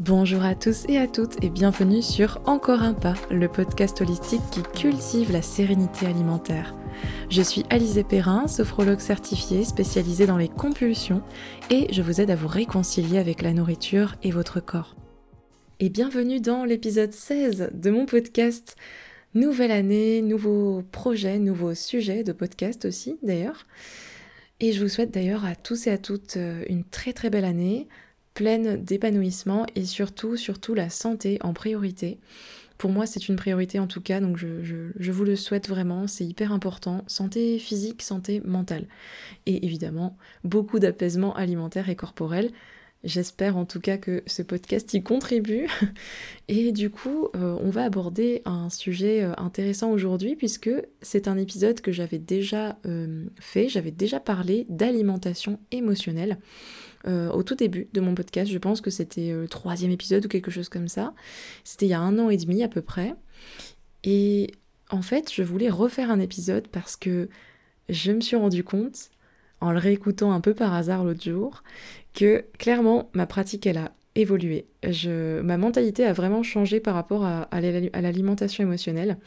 Bonjour à tous et à toutes et bienvenue sur Encore un pas, le podcast holistique qui cultive la sérénité alimentaire. Je suis Alizé Perrin, sophrologue certifiée spécialisée dans les compulsions et je vous aide à vous réconcilier avec la nourriture et votre corps. Et bienvenue dans l'épisode 16 de mon podcast. Nouvelle année, nouveaux projets, nouveaux sujets de podcast aussi d'ailleurs. Et je vous souhaite d'ailleurs à tous et à toutes euh, une très très belle année, pleine d'épanouissement et surtout, surtout la santé en priorité. Pour moi, c'est une priorité en tout cas, donc je, vous le souhaite vraiment, c'est hyper important. Santé physique, santé mentale. Et évidemment, beaucoup d'apaisement alimentaire et corporel. J'espère en tout cas que ce podcast y contribue. Et du coup, euh, on va aborder un sujet euh, intéressant aujourd'hui puisque c'est un épisode que j'avais déjà euh, fait, j'avais déjà parlé d'alimentation émotionnelle. au tout début de mon podcast, je pense que c'était le troisième épisode ou quelque chose comme ça. C'était il y a un an et demi à peu près. Et en fait, je voulais refaire un épisode parce que je me suis rendu compte en le réécoutant un peu par hasard l'autre jour, que clairement ma pratique elle a évolué. Je, ma mentalité a vraiment changé par rapport à, l'alimentation émotionnelle.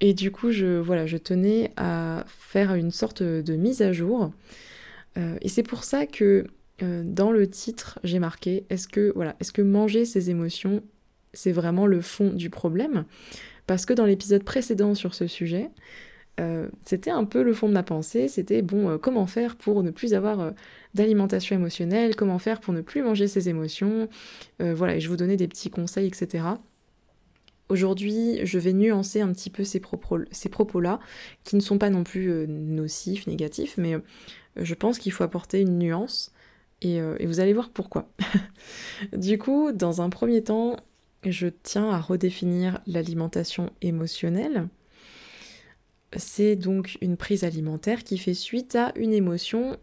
Et du coup, je, voilà, je tenais à faire une sorte de mise à jour. Euh, et c'est pour ça que euh, dans le titre, j'ai marqué est-ce que, voilà, est-ce que manger ses émotions, c'est vraiment le fond du problème? Parce que dans l'épisode précédent sur ce sujet, euh, c'était un peu le fond de ma pensée, c'était bon, euh, comment faire pour ne plus avoir euh, d'alimentation émotionnelle, comment faire pour ne plus manger ses émotions, voilà, et je vous donnais des petits conseils, etc. Aujourd'hui, je vais nuancer un petit peu ces propos-là, ces propos qui ne sont pas non plus nocifs, négatifs, mais je pense qu'il faut apporter une nuance, et vous allez voir pourquoi. du coup, dans un premier temps, je tiens à redéfinir l'alimentation émotionnelle c'est donc une prise alimentaire qui fait suite à une émotion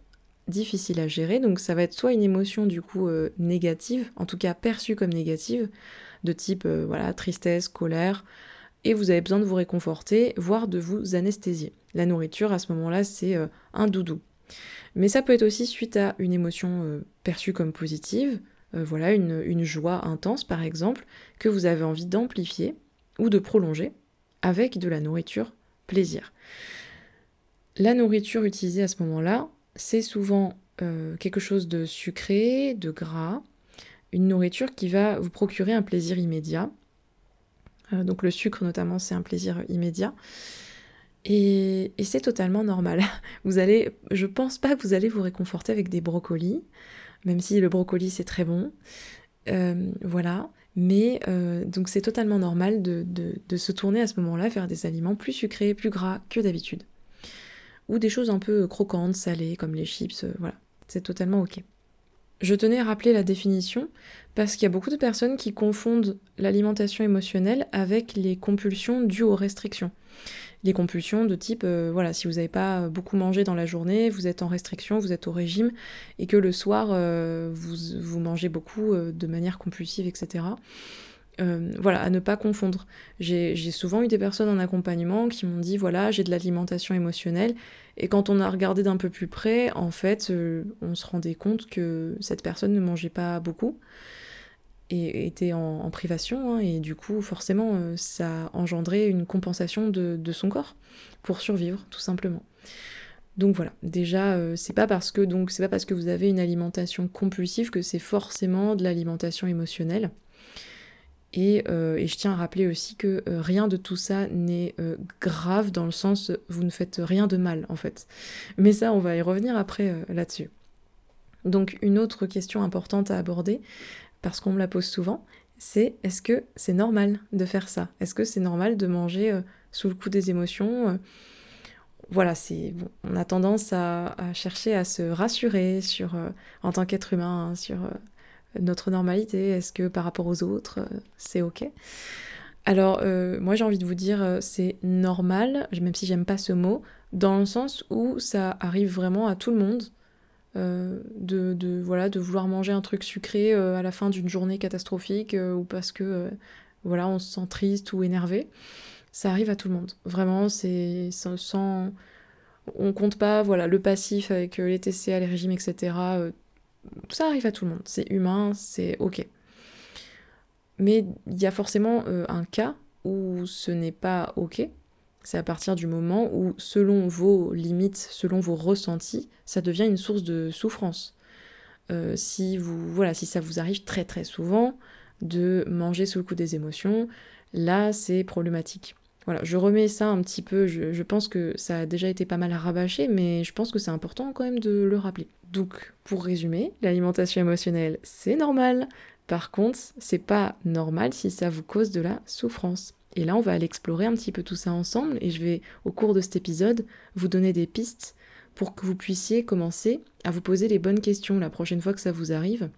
difficile à gérer. Donc ça va être soit une émotion du coup euh, négative, en tout cas perçue comme négative, de type euh, voilà tristesse, colère, et vous avez besoin de vous réconforter, voire de vous anesthésier. La nourriture à ce moment-là c'est euh, un doudou. Mais ça peut être aussi suite à une émotion perçue comme positive, voilà une, une joie intense par exemple, que vous avez envie d'amplifier ou de prolonger avec de la nourriture plaisir. La nourriture utilisée à ce moment-là, c'est souvent euh, quelque chose de sucré, de gras, une nourriture qui va vous procurer un plaisir immédiat. Euh, donc le sucre notamment, c'est un plaisir immédiat. Et, c'est totalement normal. Vous allez, je pense pas que vous allez vous réconforter avec des brocolis, même si le brocoli c'est très bon. Euh, voilà. Mais euh, donc c'est totalement normal de, se tourner à ce moment-là vers des aliments plus sucrés, plus gras que d'habitude. Ou des choses un peu croquantes, salées, comme les chips, euh, voilà. C'est totalement ok. Je tenais à rappeler la définition parce qu'il y a beaucoup de personnes qui confondent l'alimentation émotionnelle avec les compulsions dues aux restrictions. Les compulsions de type, euh, voilà, si vous n'avez pas beaucoup mangé dans la journée, vous êtes en restriction, vous êtes au régime, et que le soir, euh, vous, vous, mangez beaucoup euh, de manière compulsive, etc. voilà, à ne pas confondre. J'ai souvent eu des personnes en accompagnement qui m'ont dit, voilà, j'ai de l'alimentation émotionnelle, et quand on a regardé d'un peu plus près, en fait, on se rendait compte que cette personne ne mangeait pas beaucoup et était en, privation, hein, et du coup, forcément, euh, ça engendrait une compensation de, son corps pour survivre, tout simplement. Donc voilà, déjà, euh, c'est pas parce que donc c'est pas parce que vous avez une alimentation compulsive que c'est forcément de l'alimentation émotionnelle. Euh, et, je tiens à rappeler aussi que rien de tout ça n'est grave dans le sens vous ne faites rien de mal en fait. Mais ça, on va y revenir après là-dessus. Donc une autre question importante à aborder, parce qu'on me la pose souvent, c'est est-ce que c'est normal de faire ça? Est-ce que c'est normal de manger sous le coup des émotions voilà, c'est on a tendance à, chercher à se rassurer sur, en tant qu'être humain, hein, sur notre normalité. Est-ce que par rapport aux autres, euh, c'est ok? Alors, euh, moi j'ai envie de vous dire, euh, c'est normal, même si j'aime pas ce mot, dans le sens où ça arrive vraiment à tout le monde. De, voilà, de vouloir manger un truc sucré à la fin d'une journée catastrophique ou parce que voilà, on se sent triste ou énervé. Ça arrive à tout le monde. Vraiment, c'est sans, On compte pas voilà, le passif avec les TCA, les régimes, etc ça arrive à tout le monde, c'est humain, c'est ok. Mais il y a forcément un cas où ce n'est pas OK. C'est à partir du moment où, selon vos limites, selon vos ressentis, ça devient une source de souffrance. si vous voilà, si ça vous arrive très très souvent de manger sous le coup des émotions, là c'est problématique. Voilà, je remets ça un petit peu, je, pense que ça a déjà été pas mal rabâché, mais je pense que c'est important quand même de le rappeler. Donc, pour résumer, l'alimentation émotionnelle, c'est normal. Par contre, c'est pas normal si ça vous cause de la souffrance. Et là, on va aller explorer un petit peu tout ça ensemble, et je vais, au cours de cet épisode, vous donner des pistes pour que vous puissiez commencer à vous poser les bonnes questions la prochaine fois que ça vous arrive,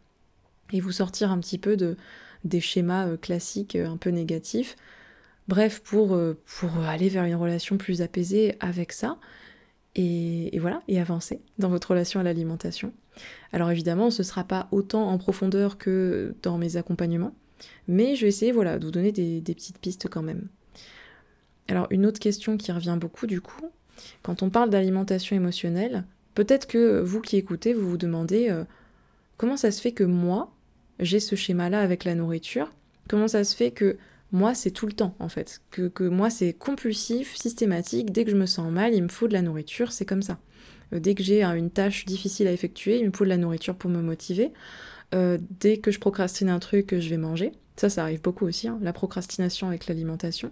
et vous sortir un petit peu de, des schémas euh, classiques euh, un peu négatifs Bref, pour, euh, pour aller vers une relation plus apaisée avec ça, et, voilà, et avancer dans votre relation à l'alimentation. Alors évidemment, ce ne sera pas autant en profondeur que dans mes accompagnements, mais je vais essayer voilà, de vous donner des, petites pistes quand même. Alors une autre question qui revient beaucoup du coup, quand on parle d'alimentation émotionnelle, peut-être que vous qui écoutez, vous vous demandez euh, comment ça se fait que moi, j'ai ce schéma-là avec la nourriture, comment ça se fait que moi, c'est tout le temps, en fait? Que, moi, c'est compulsif, systématique. Dès que je me sens mal, il me faut de la nourriture, c'est comme ça. Euh, dès que j'ai une tâche difficile à effectuer, il me faut de la nourriture pour me motiver. Euh, dès que je procrastine un truc, je vais manger. Ça, ça arrive beaucoup aussi, hein, la procrastination avec l'alimentation.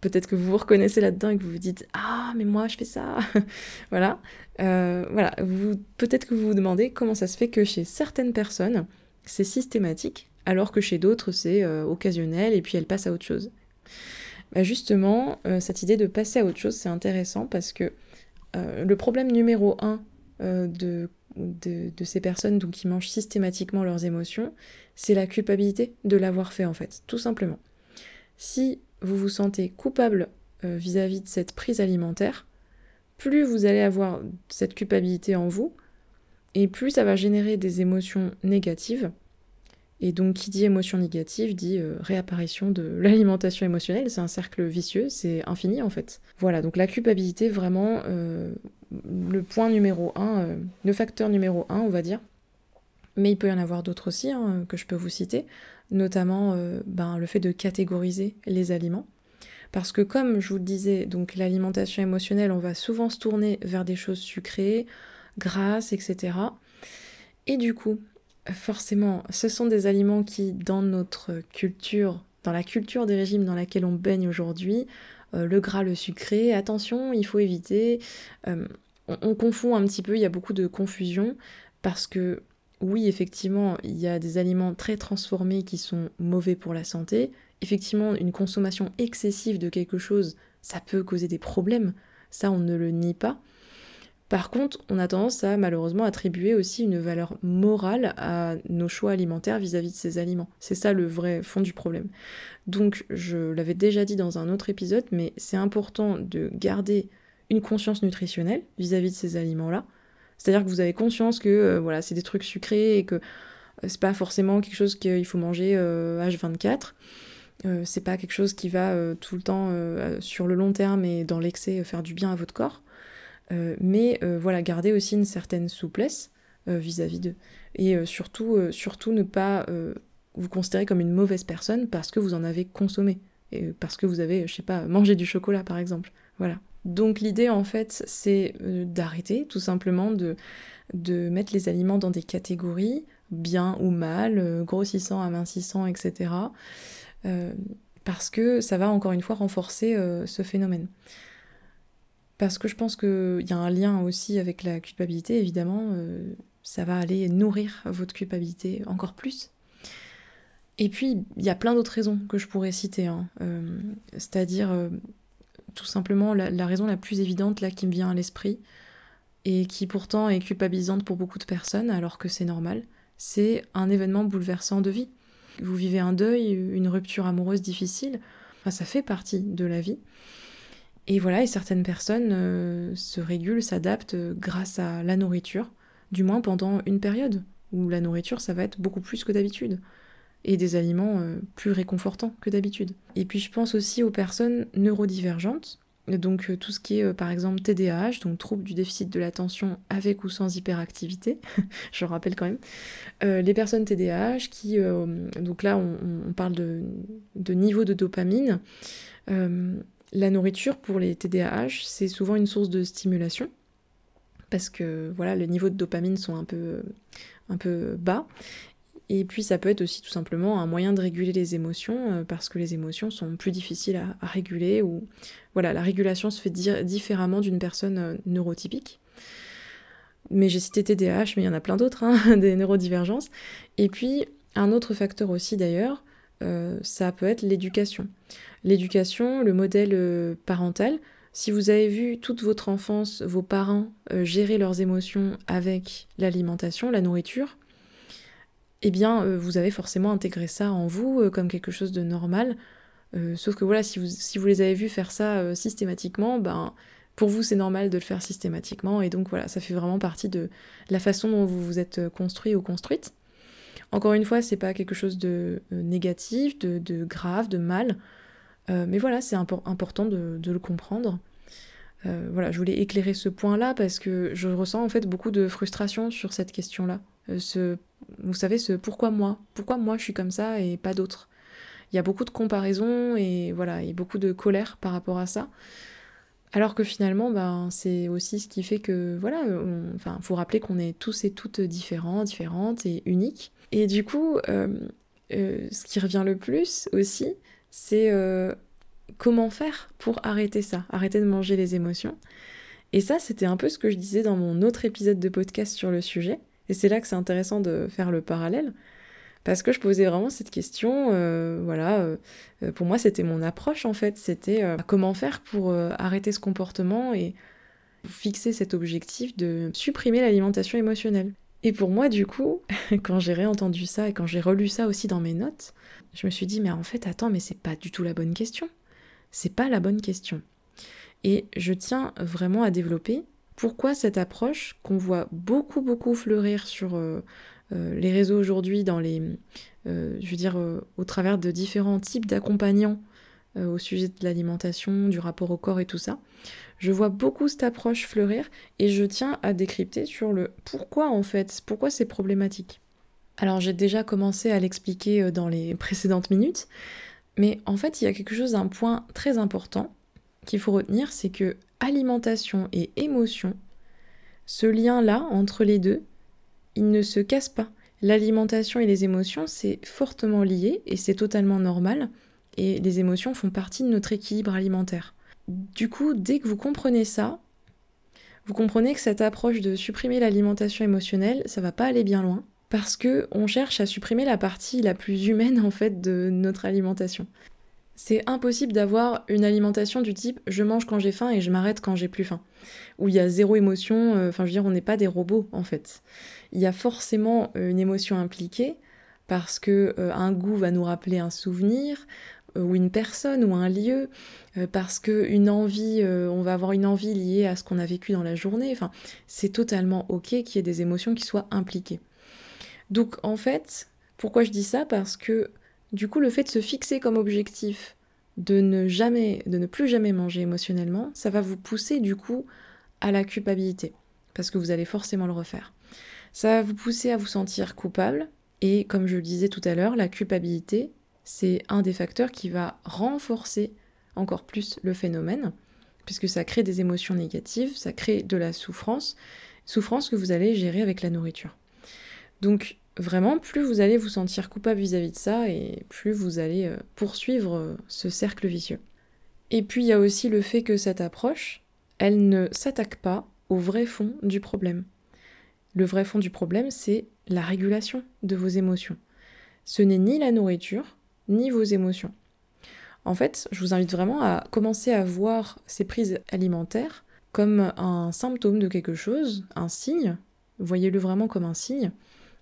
Peut-être que vous vous reconnaissez là-dedans et que vous vous dites Ah, mais moi, je fais ça. voilà. Euh, voilà. Peut-être que vous vous demandez comment ça se fait que chez certaines personnes, c'est systématique alors que chez d'autres c'est euh, occasionnel et puis elle passe à autre chose. Bah, justement, cette idée de passer à autre chose, c'est intéressant parce que le problème numéro un de, de, ces personnes donc, qui mangent systématiquement leurs émotions, c'est la culpabilité de l'avoir fait en fait, tout simplement. Si vous vous sentez coupable vis-à-vis de cette prise alimentaire, plus vous allez avoir cette culpabilité en vous, et plus ça va générer des émotions négatives, et donc, qui dit émotion négative dit euh, réapparition de l'alimentation émotionnelle. C'est un cercle vicieux, c'est infini en fait. Voilà, donc la culpabilité, vraiment, euh, le point numéro un, euh, le facteur numéro un, on va dire. Mais il peut y en avoir d'autres aussi hein, que je peux vous citer, notamment ben, le fait de catégoriser les aliments. Parce que comme je vous le disais, donc l'alimentation émotionnelle, on va souvent se tourner vers des choses sucrées, grasses, etc. Et du coup, forcément, ce sont des aliments qui, dans notre culture, dans la culture des régimes dans laquelle on baigne aujourd'hui, euh, le gras, le sucré, attention, il faut éviter. Euh, on, confond un petit peu, il y a beaucoup de confusion, parce que oui, effectivement, il y a des aliments très transformés qui sont mauvais pour la santé. Effectivement, une consommation excessive de quelque chose, ça peut causer des problèmes. Ça, on ne le nie pas. Par contre, on a tendance à malheureusement attribuer aussi une valeur morale à nos choix alimentaires vis-à-vis de ces aliments. C'est ça le vrai fond du problème. Donc, je l'avais déjà dit dans un autre épisode, mais c'est important de garder une conscience nutritionnelle vis-à-vis de ces aliments-là. C'est-à-dire que vous avez conscience que euh, voilà, c'est des trucs sucrés et que euh, c'est pas forcément quelque chose qu'il faut manger H24. Euh, c'est pas quelque chose qui va tout le temps sur le long terme et dans l'excès faire du bien à votre corps. Euh, mais euh, voilà, garder aussi une certaine souplesse euh, vis-à-vis d'eux. Et surtout, surtout ne pas vous considérer comme une mauvaise personne parce que vous en avez consommé. Et parce que vous avez, je sais pas, mangé du chocolat par exemple. Voilà. Donc l'idée en fait c'est d'arrêter tout simplement de, de mettre les aliments dans des catégories, bien ou mal, grossissant, amincissant, etc. parce que ça va encore une fois renforcer ce phénomène. Parce que je pense qu'il y a un lien aussi avec la culpabilité, évidemment, euh, ça va aller nourrir votre culpabilité encore plus. Et puis, il y a plein d'autres raisons que je pourrais citer. Hein. Euh, c'est-à-dire, euh, tout simplement, la, raison la plus évidente là qui me vient à l'esprit, et qui pourtant est culpabilisante pour beaucoup de personnes, alors que c'est normal, c'est un événement bouleversant de vie. Vous vivez un deuil, une rupture amoureuse difficile, ça fait partie de la vie. Et voilà, et certaines personnes euh, se régulent, s'adaptent euh, grâce à la nourriture, du moins pendant une période où la nourriture, ça va être beaucoup plus que d'habitude, et des aliments euh, plus réconfortants que d'habitude. Et puis je pense aussi aux personnes neurodivergentes, donc tout ce qui est par exemple TDAH, donc trouble du déficit de l'attention avec ou sans hyperactivité, je rappelle quand même, les personnes TDAH qui, donc là on, parle de, de, niveau de dopamine, la nourriture pour les TDAH c'est souvent une source de stimulation, parce que voilà, les niveaux de dopamine sont un peu, un peu bas. Et puis ça peut être aussi tout simplement un moyen de réguler les émotions, euh, parce que les émotions sont plus difficiles à, réguler, ou voilà, la régulation se fait différemment d'une personne euh, neurotypique. Mais j'ai cité TDAH, mais il y en a plein d'autres, hein, des neurodivergences. Et puis un autre facteur aussi d'ailleurs, euh, ça peut être l'éducation. L'éducation, le modèle parental, si vous avez vu toute votre enfance vos parents euh, gérer leurs émotions avec l'alimentation, la nourriture, eh bien euh, vous avez forcément intégré ça en vous euh, comme quelque chose de normal. sauf que voilà, si vous, si vous les avez vus faire ça systématiquement, ben pour vous c'est normal de le faire systématiquement et donc voilà, ça fait vraiment partie de la façon dont vous vous êtes construit ou construite. Encore une fois, c'est pas quelque chose de négatif, de, grave, de mal. mais voilà, c'est important de, le comprendre. Euh, voilà, je voulais éclairer ce point-là parce que je ressens en fait beaucoup de frustration sur cette question-là. Euh, vous savez, ce pourquoi moi? Pourquoi moi je suis comme ça et pas d'autres? Il y a beaucoup de comparaisons et voilà, et beaucoup de colère par rapport à ça. Alors que finalement, ben, c'est aussi ce qui fait que, voilà, enfin, faut rappeler qu'on est tous et toutes différents, différentes et uniques. Et du coup, euh, ce qui revient le plus aussi, c'est comment faire pour arrêter ça, arrêter de manger les émotions. Et ça, c'était un peu ce que je disais dans mon autre épisode de podcast sur le sujet. Et c'est là que c'est intéressant de faire le parallèle. Parce que je posais vraiment cette question, euh, voilà, euh, pour moi c'était mon approche en fait, c'était euh, comment faire pour arrêter ce comportement et fixer cet objectif de supprimer l'alimentation émotionnelle. Et pour moi du coup, quand j'ai réentendu ça et quand j'ai relu ça aussi dans mes notes, je me suis dit mais en fait attends mais c'est pas du tout la bonne question. C'est pas la bonne question. Et je tiens vraiment à développer pourquoi cette approche qu'on voit beaucoup beaucoup fleurir sur euh, euh, les réseaux aujourd'hui, dans les, euh, je veux dire, au travers de différents types d'accompagnants au sujet de l'alimentation, du rapport au corps et tout ça. Je vois beaucoup cette approche fleurir et je tiens à décrypter sur le pourquoi en fait, pourquoi c'est problématique. Alors j'ai déjà commencé à l'expliquer dans les précédentes minutes, mais en fait, il y a quelque chose, un point très important qu'il faut retenir, c'est que alimentation et émotion, ce lien-là entre les deux, il ne se casse pas. L'alimentation et les émotions, c'est fortement lié et c'est totalement normal. Et les émotions font partie de notre équilibre alimentaire. Du coup, dès que vous comprenez ça, vous comprenez que cette approche de supprimer l'alimentation émotionnelle, ça va pas aller bien loin parce que on cherche à supprimer la partie la plus humaine en fait de notre alimentation. C'est impossible d'avoir une alimentation du type je mange quand j'ai faim et je m'arrête quand j'ai plus faim, où il y a zéro émotion, euh, enfin je veux dire on n'est pas des robots en fait. Il y a forcément euh, une émotion impliquée parce que euh, un goût va nous rappeler un souvenir ou une personne ou un lieu, parce que une envie, on va avoir une envie liée à ce qu'on a vécu dans la journée. Enfin, c'est totalement ok qu'il y ait des émotions qui soient impliquées. Donc en fait, pourquoi je dis ça? Parce que du coup, le fait de se fixer comme objectif de ne jamais, de ne plus jamais manger émotionnellement, ça va vous pousser du coup à la culpabilité, parce que vous allez forcément le refaire. Ça va vous pousser à vous sentir coupable, et comme je le disais tout à l'heure, la culpabilité, c'est un des facteurs qui va renforcer encore plus le phénomène, puisque ça crée des émotions négatives, ça crée de la souffrance, souffrance que vous allez gérer avec la nourriture. Donc vraiment, plus vous allez vous sentir coupable vis-à-vis de ça et plus vous allez euh, poursuivre euh, ce cercle vicieux. Et puis il y a aussi le fait que cette approche, elle ne s'attaque pas au vrai fond du problème. Le vrai fond du problème, c'est la régulation de vos émotions. Ce n'est ni la nourriture, ni vos émotions. En fait, je vous invite vraiment à commencer à voir ces prises alimentaires comme un symptôme de quelque chose, un signe. Voyez-le vraiment comme un signe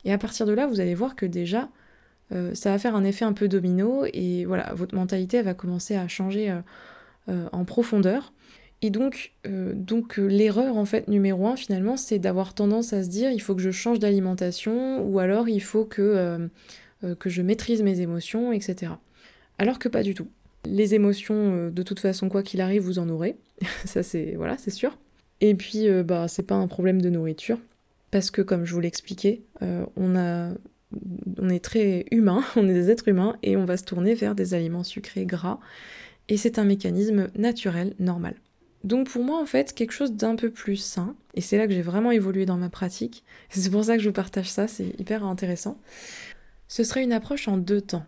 et à partir de là, vous allez voir que déjà, euh, ça va faire un effet un peu domino et voilà, votre mentalité va commencer à changer euh, euh, en profondeur. Et donc, donc l'erreur en fait numéro un finalement, c'est d'avoir tendance à se dire il faut que je change d'alimentation ou alors il faut que, que je maîtrise mes émotions, etc. Alors que pas du tout. Les émotions, de toute façon, quoi qu'il arrive, vous en aurez. ça, c'est voilà, c'est sûr. Et puis, bah, c'est pas un problème de nourriture. Parce que, comme je vous l'expliquais, on on est très humain, on est des êtres humains et on va se tourner vers des aliments sucrés gras. Et c'est un mécanisme naturel, normal. Donc pour moi, en fait, quelque chose d'un peu plus sain, et c'est là que j'ai vraiment évolué dans ma pratique, c'est pour ça que je vous partage ça, c'est hyper intéressant, ce serait une approche en deux temps.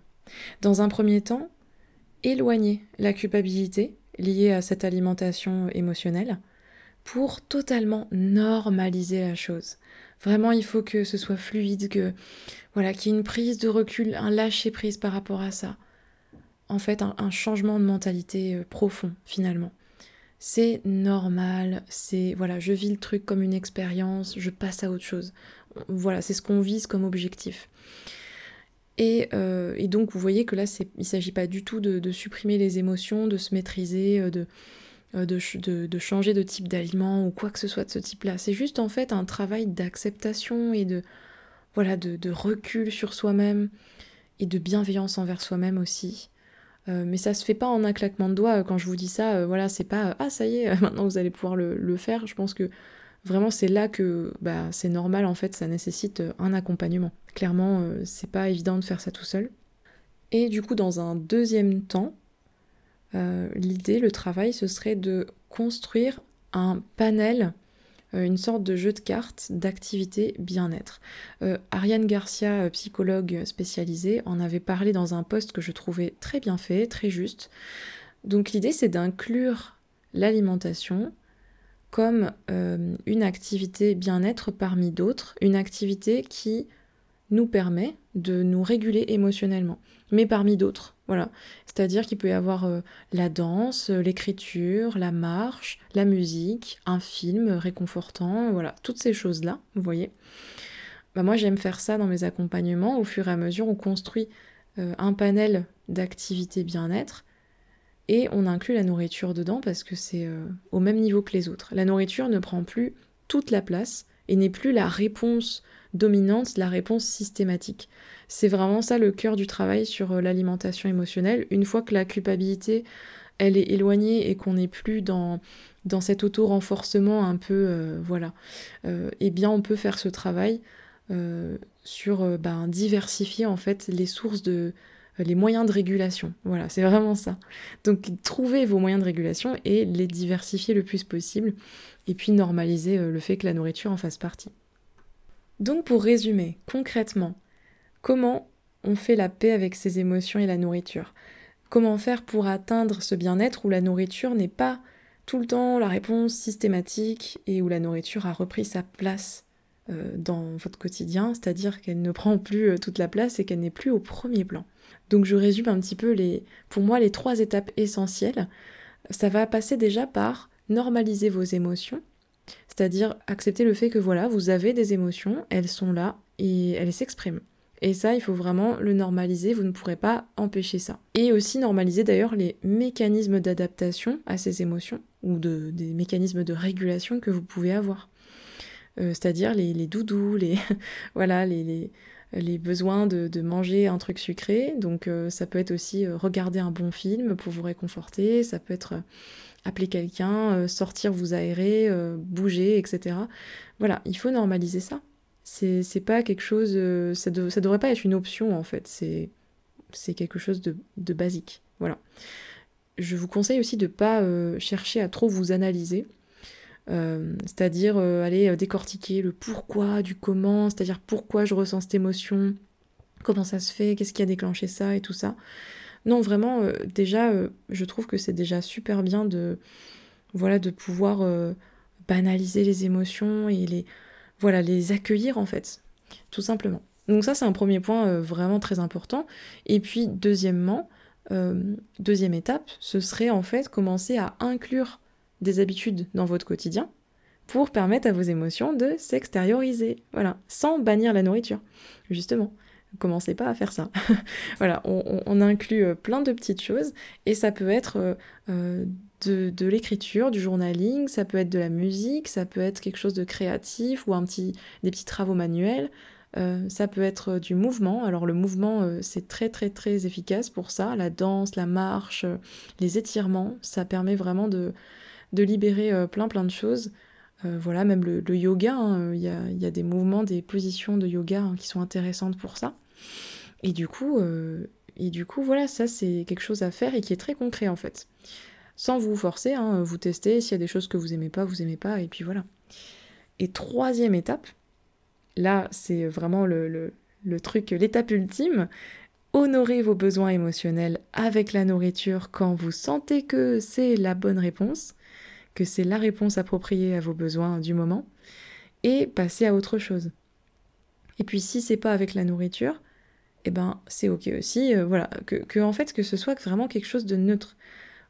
Dans un premier temps, éloigner la culpabilité liée à cette alimentation émotionnelle pour totalement normaliser la chose. Vraiment, il faut que ce soit fluide, que voilà, qu'il y ait une prise de recul, un lâcher prise par rapport à ça. En fait, un, changement de mentalité euh, profond finalement. C'est normal, c'est voilà, je vis le truc comme une expérience, je passe à autre chose. Voilà, c'est ce qu'on vise comme objectif. Et, euh, donc vous voyez que là, il ne s'agit pas du tout de, supprimer les émotions, de se maîtriser, euh, de, euh, de, changer de type d'aliment ou quoi que ce soit de ce type-là. C'est juste en fait un travail d'acceptation et de, voilà, de, recul sur soi-même et de bienveillance envers soi-même aussi. Euh, mais ça se fait pas en un claquement de doigts. Quand je vous dis ça, euh, voilà, c'est pas ah ça y est, maintenant vous allez pouvoir le, faire. Je pense que vraiment c'est là que bah, c'est normal en fait, ça nécessite un accompagnement. Clairement, c'est pas évident de faire ça tout seul. Et du coup, dans un deuxième temps, euh, l'idée, le travail, ce serait de construire un panel, euh, une sorte de jeu de cartes d'activités bien-être. Euh, Ariane Garcia, psychologue spécialisée, en avait parlé dans un post que je trouvais très bien fait, très juste. Donc l'idée, c'est d'inclure l'alimentation comme une activité bien-être parmi d'autres, une activité qui nous permet de nous réguler émotionnellement, mais parmi d'autres. Voilà. C'est-à-dire qu'il peut y avoir euh, la danse, euh, l'écriture, la marche, la musique, un film réconfortant, voilà, toutes ces choses-là, vous voyez. Bah moi j'aime faire ça dans mes accompagnements. Au fur et à mesure, on construit euh, un panel d'activités bien-être et on inclut la nourriture dedans parce que c'est au même niveau que les autres. La nourriture ne prend plus toute la place et n'est plus la réponse dominante, la réponse systématique. C'est vraiment ça le cœur du travail sur euh, l'alimentation émotionnelle. Une fois que la culpabilité, elle est éloignée et qu'on n'est plus dans, dans cet auto-renforcement un peu, euh, voilà, euh, eh bien on peut faire ce travail sur ben, diversifier en fait les sources de, les moyens de régulation. Voilà, c'est vraiment ça. Donc trouvez vos moyens de régulation et les diversifier le plus possible, et puis normaliser le fait que la nourriture en fasse partie. Donc pour résumer, concrètement, comment on fait la paix avec ses émotions et la nourriture? Comment faire pour atteindre ce bien-être où la nourriture n'est pas tout le temps la réponse systématique et où la nourriture a repris sa place? euh, dans votre quotidien, c'est-à-dire qu'elle ne prend plus euh, toute la place et qu'elle n'est plus au premier plan. Donc je résume un petit peu les, pour moi les trois étapes essentielles. Ça va passer déjà par normaliser vos émotions, c'est-à-dire accepter le fait que voilà, vous avez des émotions, elles sont là et elles s'expriment. Et ça, il faut vraiment le normaliser, vous ne pourrez pas empêcher ça. Et aussi normaliser d'ailleurs les mécanismes d'adaptation à ces émotions, ou de, des mécanismes de régulation que vous pouvez avoir. Euh, c'est-à-dire les, doudous, les, voilà, les, les, besoins de, manger un truc sucré. Donc euh, ça peut être aussi euh, regarder un bon film pour vous réconforter, ça peut être appeler quelqu'un, sortir vous aérer, bouger, etc. Voilà, il faut normaliser ça. C'est pas quelque chose, ça, ça devrait pas être une option en fait, c'est quelque chose de, basique. Voilà. Je vous conseille aussi de pas chercher à trop vous analyser. C'est-à-dire aller décortiquer le pourquoi du comment, c'est-à-dire pourquoi je ressens cette émotion, comment ça se fait, qu'est-ce qui a déclenché ça et tout ça. Non, vraiment, euh, déjà, euh, je trouve que c'est déjà super bien de, voilà, de pouvoir euh, banaliser les émotions et les, voilà, les accueillir en fait, tout simplement. Donc ça, c'est un premier point vraiment très important. Et puis, deuxièmement, deuxième étape, ce serait en fait commencer à inclure des habitudes dans votre quotidien pour permettre à vos émotions de s'extérioriser, voilà, sans bannir la nourriture, justement commencez pas à faire ça. voilà, on, inclut euh, plein de petites choses et ça peut être euh, euh, de, l'écriture, du journaling, ça peut être de la musique, ça peut être quelque chose de créatif ou un petit, des petits travaux manuels. Ça peut être du mouvement. Alors le mouvement, c'est très très très efficace pour ça. La danse, la marche, les étirements, ça permet vraiment de, de libérer plein plein de choses. voilà, même le, yoga, hein, il y, a, des mouvements, des positions de yoga hein, qui sont intéressantes pour ça. Et du coup, et du coup voilà, ça c'est quelque chose à faire et qui est très concret en fait. Sans vous forcer, hein, vous testez, s'il y a des choses que vous aimez pas, vous aimez pas, et puis voilà. Et troisième étape, là c'est vraiment le, le, truc, l'étape ultime, honorer vos besoins émotionnels avec la nourriture quand vous sentez que c'est la bonne réponse, que c'est la réponse appropriée à vos besoins du moment, et passer à autre chose. Et puis si c'est pas avec la nourriture, eh ben c'est ok aussi, euh, voilà, que, en fait ce soit vraiment quelque chose de neutre.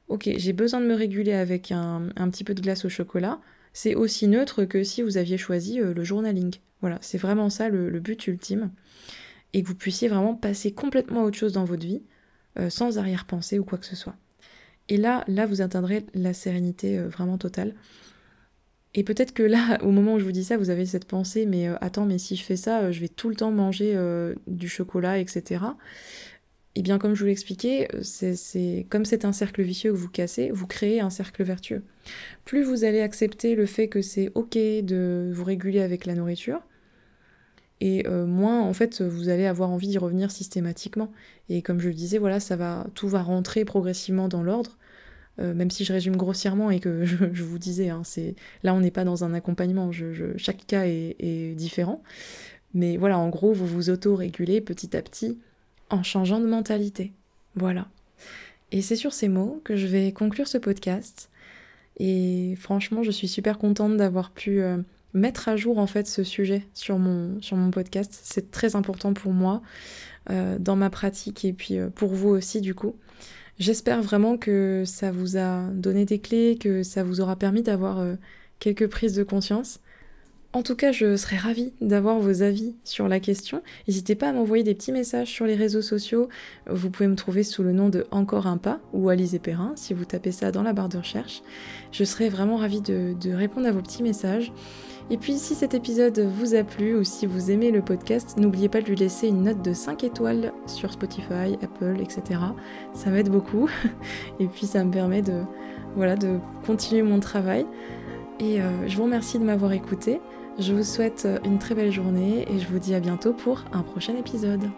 Ok, j'ai besoin de me réguler avec un, un petit peu de glace au chocolat, c'est aussi neutre que si vous aviez choisi euh, le journaling. Voilà, c'est vraiment ça le, but ultime. Et que vous puissiez vraiment passer complètement à autre chose dans votre vie, euh, sans arrière-pensée ou quoi que ce soit. Et là, là, vous atteindrez la sérénité euh, vraiment totale. Et peut-être que là, au moment où je vous dis ça, vous avez cette pensée, mais attends, mais si je fais ça, je vais tout le temps manger du chocolat, etc. Et eh bien, comme je vous l'expliquais, euh, c'est comme c'est un cercle vicieux que vous cassez, vous créez un cercle vertueux. Plus vous allez accepter le fait que c'est ok de vous réguler avec la nourriture, et euh, moins en fait vous allez avoir envie d'y revenir systématiquement. Et comme je le disais, voilà, ça va, tout va rentrer progressivement dans l'ordre. Euh, même si je résume grossièrement et que je, vous disais, hein, c'est là on n'est pas dans un accompagnement, chaque cas est, différent. Mais voilà, en gros, vous vous auto-régulez petit à petit en changeant de mentalité. Voilà. Et c'est sur ces mots que je vais conclure ce podcast. Et franchement, je suis super contente d'avoir pu euh, mettre à jour en fait ce sujet sur mon, sur mon podcast. C'est très important pour moi euh, dans ma pratique et puis euh, pour vous aussi du coup. J'espère vraiment que ça vous a donné des clés, que ça vous aura permis d'avoir quelques prises de conscience. En tout cas, je serais ravie d'avoir vos avis sur la question. N'hésitez pas à m'envoyer des petits messages sur les réseaux sociaux. Vous pouvez me trouver sous le nom de Encore un pas ou Alice Perrin si vous tapez ça dans la barre de recherche. Je serais vraiment ravie de, répondre à vos petits messages. Et puis si cet épisode vous a plu ou si vous aimez le podcast, n'oubliez pas de lui laisser une note de 5 étoiles sur Spotify, Apple, etc. Ça m'aide beaucoup. Et puis ça me permet de, voilà, de continuer mon travail. Et euh, je vous remercie de m'avoir écouté. Je vous souhaite une très belle journée et je vous dis à bientôt pour un prochain épisode.